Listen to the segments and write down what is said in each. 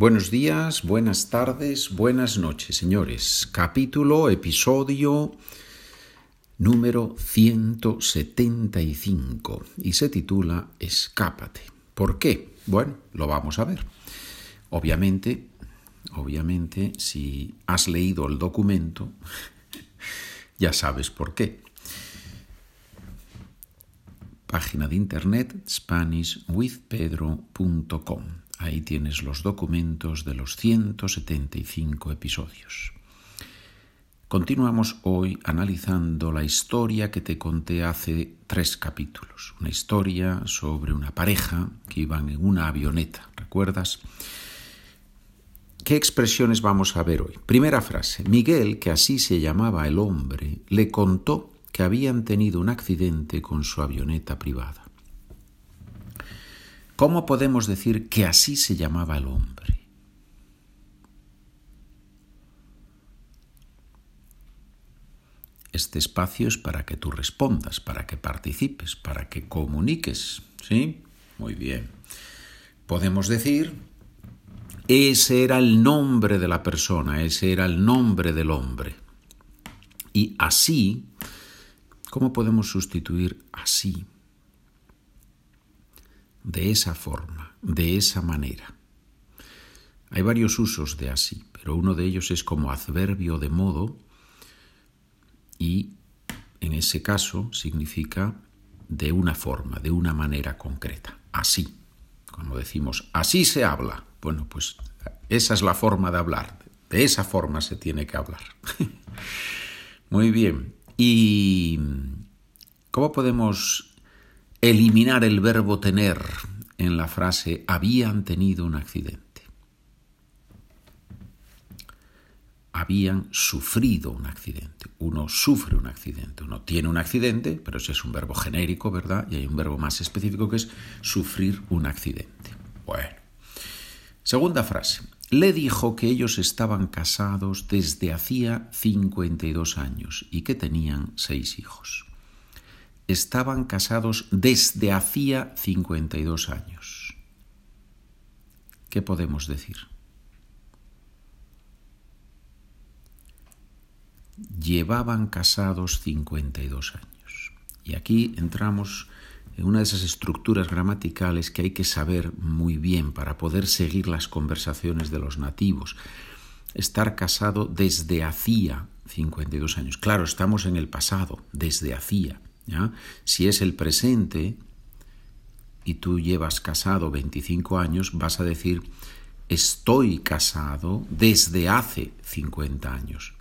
Buenos días, buenas tardes, buenas noches, señores. Capítulo, episodio número 175 y se titula Escápate. ¿Por qué? Bueno, lo vamos a ver. Obviamente, obviamente, si has leído el documento, ya sabes por qué. Página de internet SpanishWithPedro.com Ahí tienes los documentos de los 175 episodios. Continuamos hoy analizando la historia que te conté hace tres capítulos. Una historia sobre una pareja que iban en una avioneta, ¿recuerdas? ¿Qué expresiones vamos a ver hoy? Primera frase. Miguel, que así se llamaba el hombre, le contó que habían tenido un accidente con su avioneta privada. ¿Cómo podemos decir que así se llamaba el hombre? Este espacio es para que tú respondas, para que participes, para que comuniques. ¿Sí? Muy bien. Podemos decir, ese era el nombre de la persona, ese era el nombre del hombre. Y así, ¿cómo podemos sustituir así? De esa forma, de esa manera. Hay varios usos de así, pero uno de ellos es como adverbio de modo y en ese caso significa de una forma, de una manera concreta, así. Como decimos, así se habla. Bueno, pues esa es la forma de hablar, de esa forma se tiene que hablar. Muy bien. ¿Y cómo podemos eliminar el verbo tener en la frase habían tenido un accidente. Habían sufrido un accidente. Uno sufre un accidente. Uno tiene un accidente, pero ese es un verbo genérico, ¿verdad? Y hay un verbo más específico que es sufrir un accidente. Bueno. Segunda frase. Le dijo que ellos estaban casados desde hacía 52 años y que tenían seis hijos estaban casados desde hacía 52 años. ¿Qué podemos decir? Llevaban casados 52 años. Y aquí entramos en una de esas estructuras gramaticales que hay que saber muy bien para poder seguir las conversaciones de los nativos. Estar casado desde hacía 52 años. Claro, estamos en el pasado, desde hacía. Si es el presente y tú llevas casado 25 años, vas a decir, estoy casado desde hace 50 años.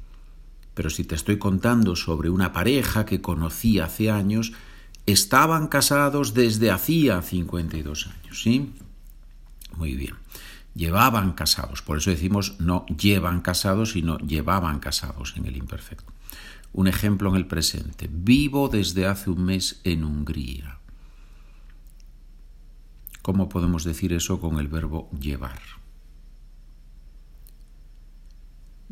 Pero si te estoy contando sobre una pareja que conocí hace años, estaban casados desde hacía 52 años, ¿sí? Muy bien. Llevaban casados, por eso decimos no llevan casados, sino llevaban casados en el imperfecto. Un ejemplo en el presente. Vivo desde hace un mes en Hungría. ¿Cómo podemos decir eso con el verbo llevar?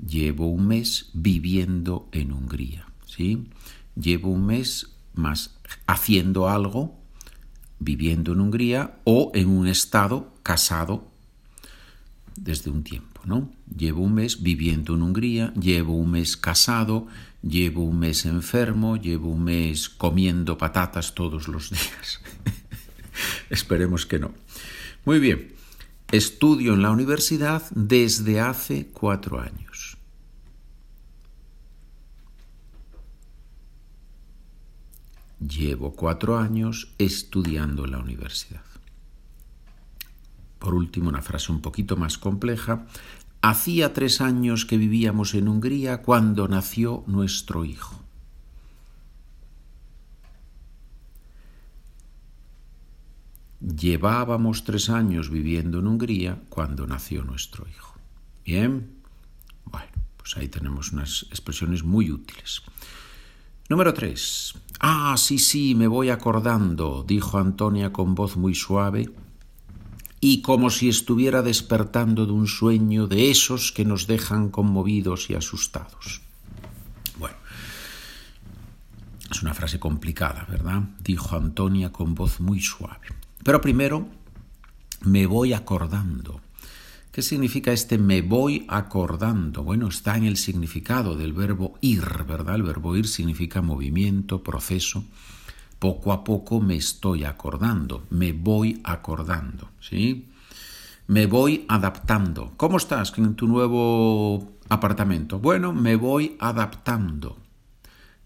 Llevo un mes viviendo en Hungría. ¿sí? Llevo un mes más haciendo algo, viviendo en Hungría o en un estado casado desde un tiempo, Llevo un mes viviendo en Hungría, llevo un mes casado, llevo un mes enfermo, llevo un mes comiendo patatas todos los días. Esperemos que no. Muy bien, estudio en la universidad desde hace cuatro años. Llevo cuatro años estudiando en la universidad. Por último, una frase un poquito más compleja. Hacía tres años que vivíamos en Hungría cuando nació nuestro hijo. Llevábamos tres años viviendo en Hungría cuando nació nuestro hijo. Bien, bueno, pues ahí tenemos unas expresiones muy útiles. Número tres. Ah, sí, sí, me voy acordando, dijo Antonia con voz muy suave y como si estuviera despertando de un sueño de esos que nos dejan conmovidos y asustados. Bueno, es una frase complicada, ¿verdad? Dijo Antonia con voz muy suave. Pero primero me voy acordando. ¿Qué significa este me voy acordando? Bueno, está en el significado del verbo ir, ¿verdad? El verbo ir significa movimiento, proceso. Poco a poco me estoy acordando, me voy acordando, ¿sí? Me voy adaptando. ¿Cómo estás en tu nuevo apartamento? Bueno, me voy adaptando.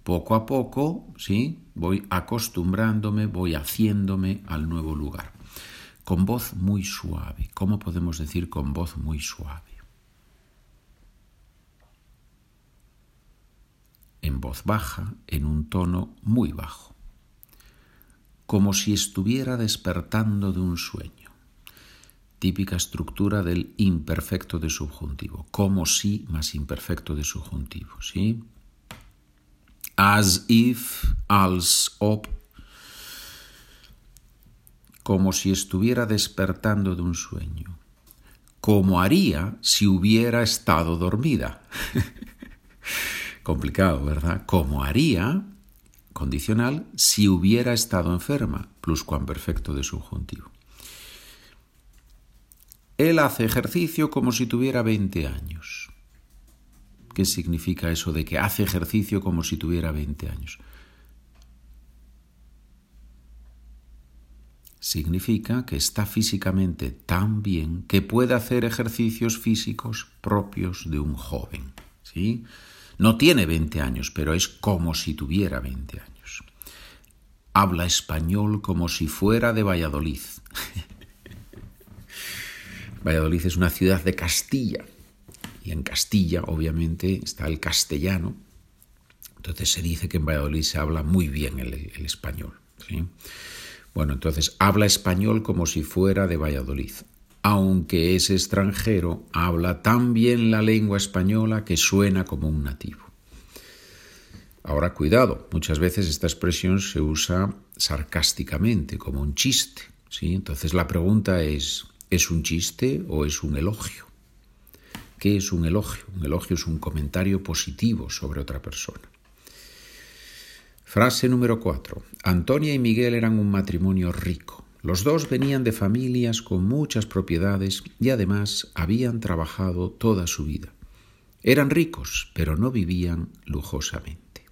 Poco a poco, ¿sí? Voy acostumbrándome, voy haciéndome al nuevo lugar con voz muy suave. ¿Cómo podemos decir con voz muy suave? En voz baja, en un tono muy bajo, como si estuviera despertando de un sueño. Típica estructura del imperfecto de subjuntivo, como si más imperfecto de subjuntivo, ¿sí? As if, als ob, como si estuviera despertando de un sueño, como haría si hubiera estado dormida. Complicado, ¿verdad? Como haría, condicional, si hubiera estado enferma, pluscuamperfecto de subjuntivo. Él hace ejercicio como si tuviera 20 años. ¿Qué significa eso de que hace ejercicio como si tuviera 20 años? significa que está físicamente tan bien que puede hacer ejercicios físicos propios de un joven. ¿sí? No tiene 20 años, pero es como si tuviera 20 años. Habla español como si fuera de Valladolid. Valladolid es una ciudad de Castilla y en Castilla obviamente está el castellano. Entonces se dice que en Valladolid se habla muy bien el, español. Bueno, entonces habla español como si fuera de Valladolid. Aunque es extranjero, habla tan bien la lengua española que suena como un nativo. Ahora, cuidado, muchas veces esta expresión se usa sarcásticamente, como un chiste. ¿sí? Entonces la pregunta es, ¿es un chiste o es un elogio? ¿Qué es un elogio? Un elogio es un comentario positivo sobre otra persona. Frase número 4. Antonia y Miguel eran un matrimonio rico. Los dos venían de familias con muchas propiedades y además habían trabajado toda su vida. Eran ricos, pero no vivían lujosamente.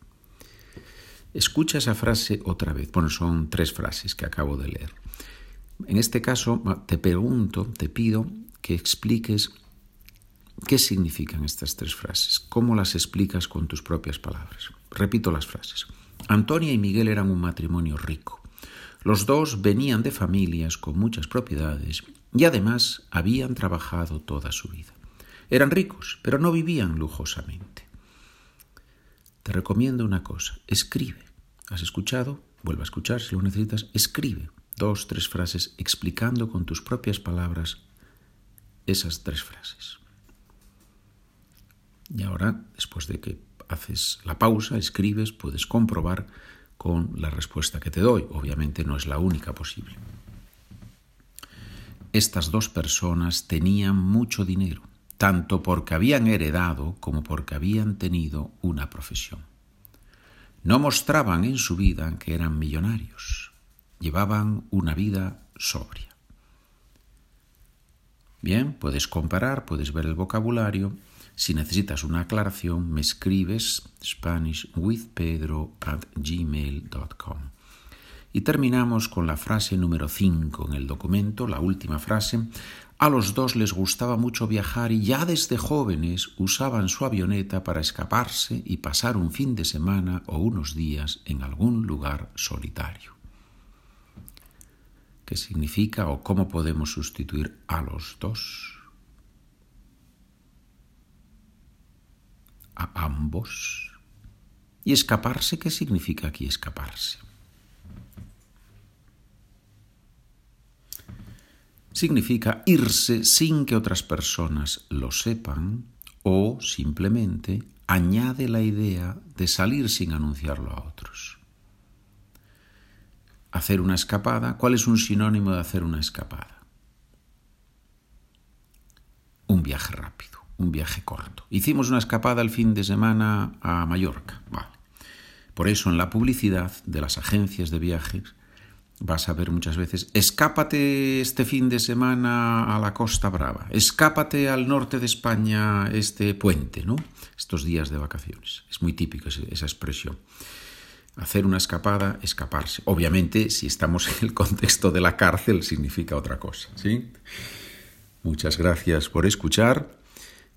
Escucha esa frase otra vez. Bueno, son tres frases que acabo de leer. En este caso, te pregunto, te pido que expliques qué significan estas tres frases, cómo las explicas con tus propias palabras. Repito las frases. Antonia y Miguel eran un matrimonio rico. Los dos venían de familias con muchas propiedades y además habían trabajado toda su vida. Eran ricos, pero no vivían lujosamente. Te recomiendo una cosa, escribe. ¿Has escuchado? Vuelve a escuchar si lo necesitas. Escribe dos, tres frases explicando con tus propias palabras esas tres frases. Y ahora, después de que haces la pausa, escribes, puedes comprobar con la respuesta que te doy. Obviamente no es la única posible. Estas dos personas tenían mucho dinero, tanto porque habían heredado como porque habían tenido una profesión. No mostraban en su vida que eran millonarios, llevaban una vida sobria. Bien, puedes comparar, puedes ver el vocabulario si necesitas una aclaración, me escribes SpanishWithPedro at gmail.com. Y terminamos con la frase número 5 en el documento, la última frase. A los dos les gustaba mucho viajar y ya desde jóvenes usaban su avioneta para escaparse y pasar un fin de semana o unos días en algún lugar solitario. ¿Qué significa o cómo podemos sustituir a los dos? A ambos. ¿Y escaparse qué significa aquí escaparse? Significa irse sin que otras personas lo sepan o simplemente añade la idea de salir sin anunciarlo a otros. Hacer una escapada, ¿cuál es un sinónimo de hacer una escapada? Un viaje rápido un viaje corto. Hicimos una escapada el fin de semana a Mallorca. Por eso en la publicidad de las agencias de viajes vas a ver muchas veces, escápate este fin de semana a la Costa Brava, escápate al norte de España este puente, ¿no? Estos días de vacaciones. Es muy típico esa expresión. Hacer una escapada, escaparse. Obviamente, si estamos en el contexto de la cárcel, significa otra cosa, ¿sí? Muchas gracias por escuchar.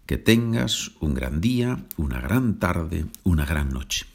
Que tengas un gran día, una gran tarde, una gran noche.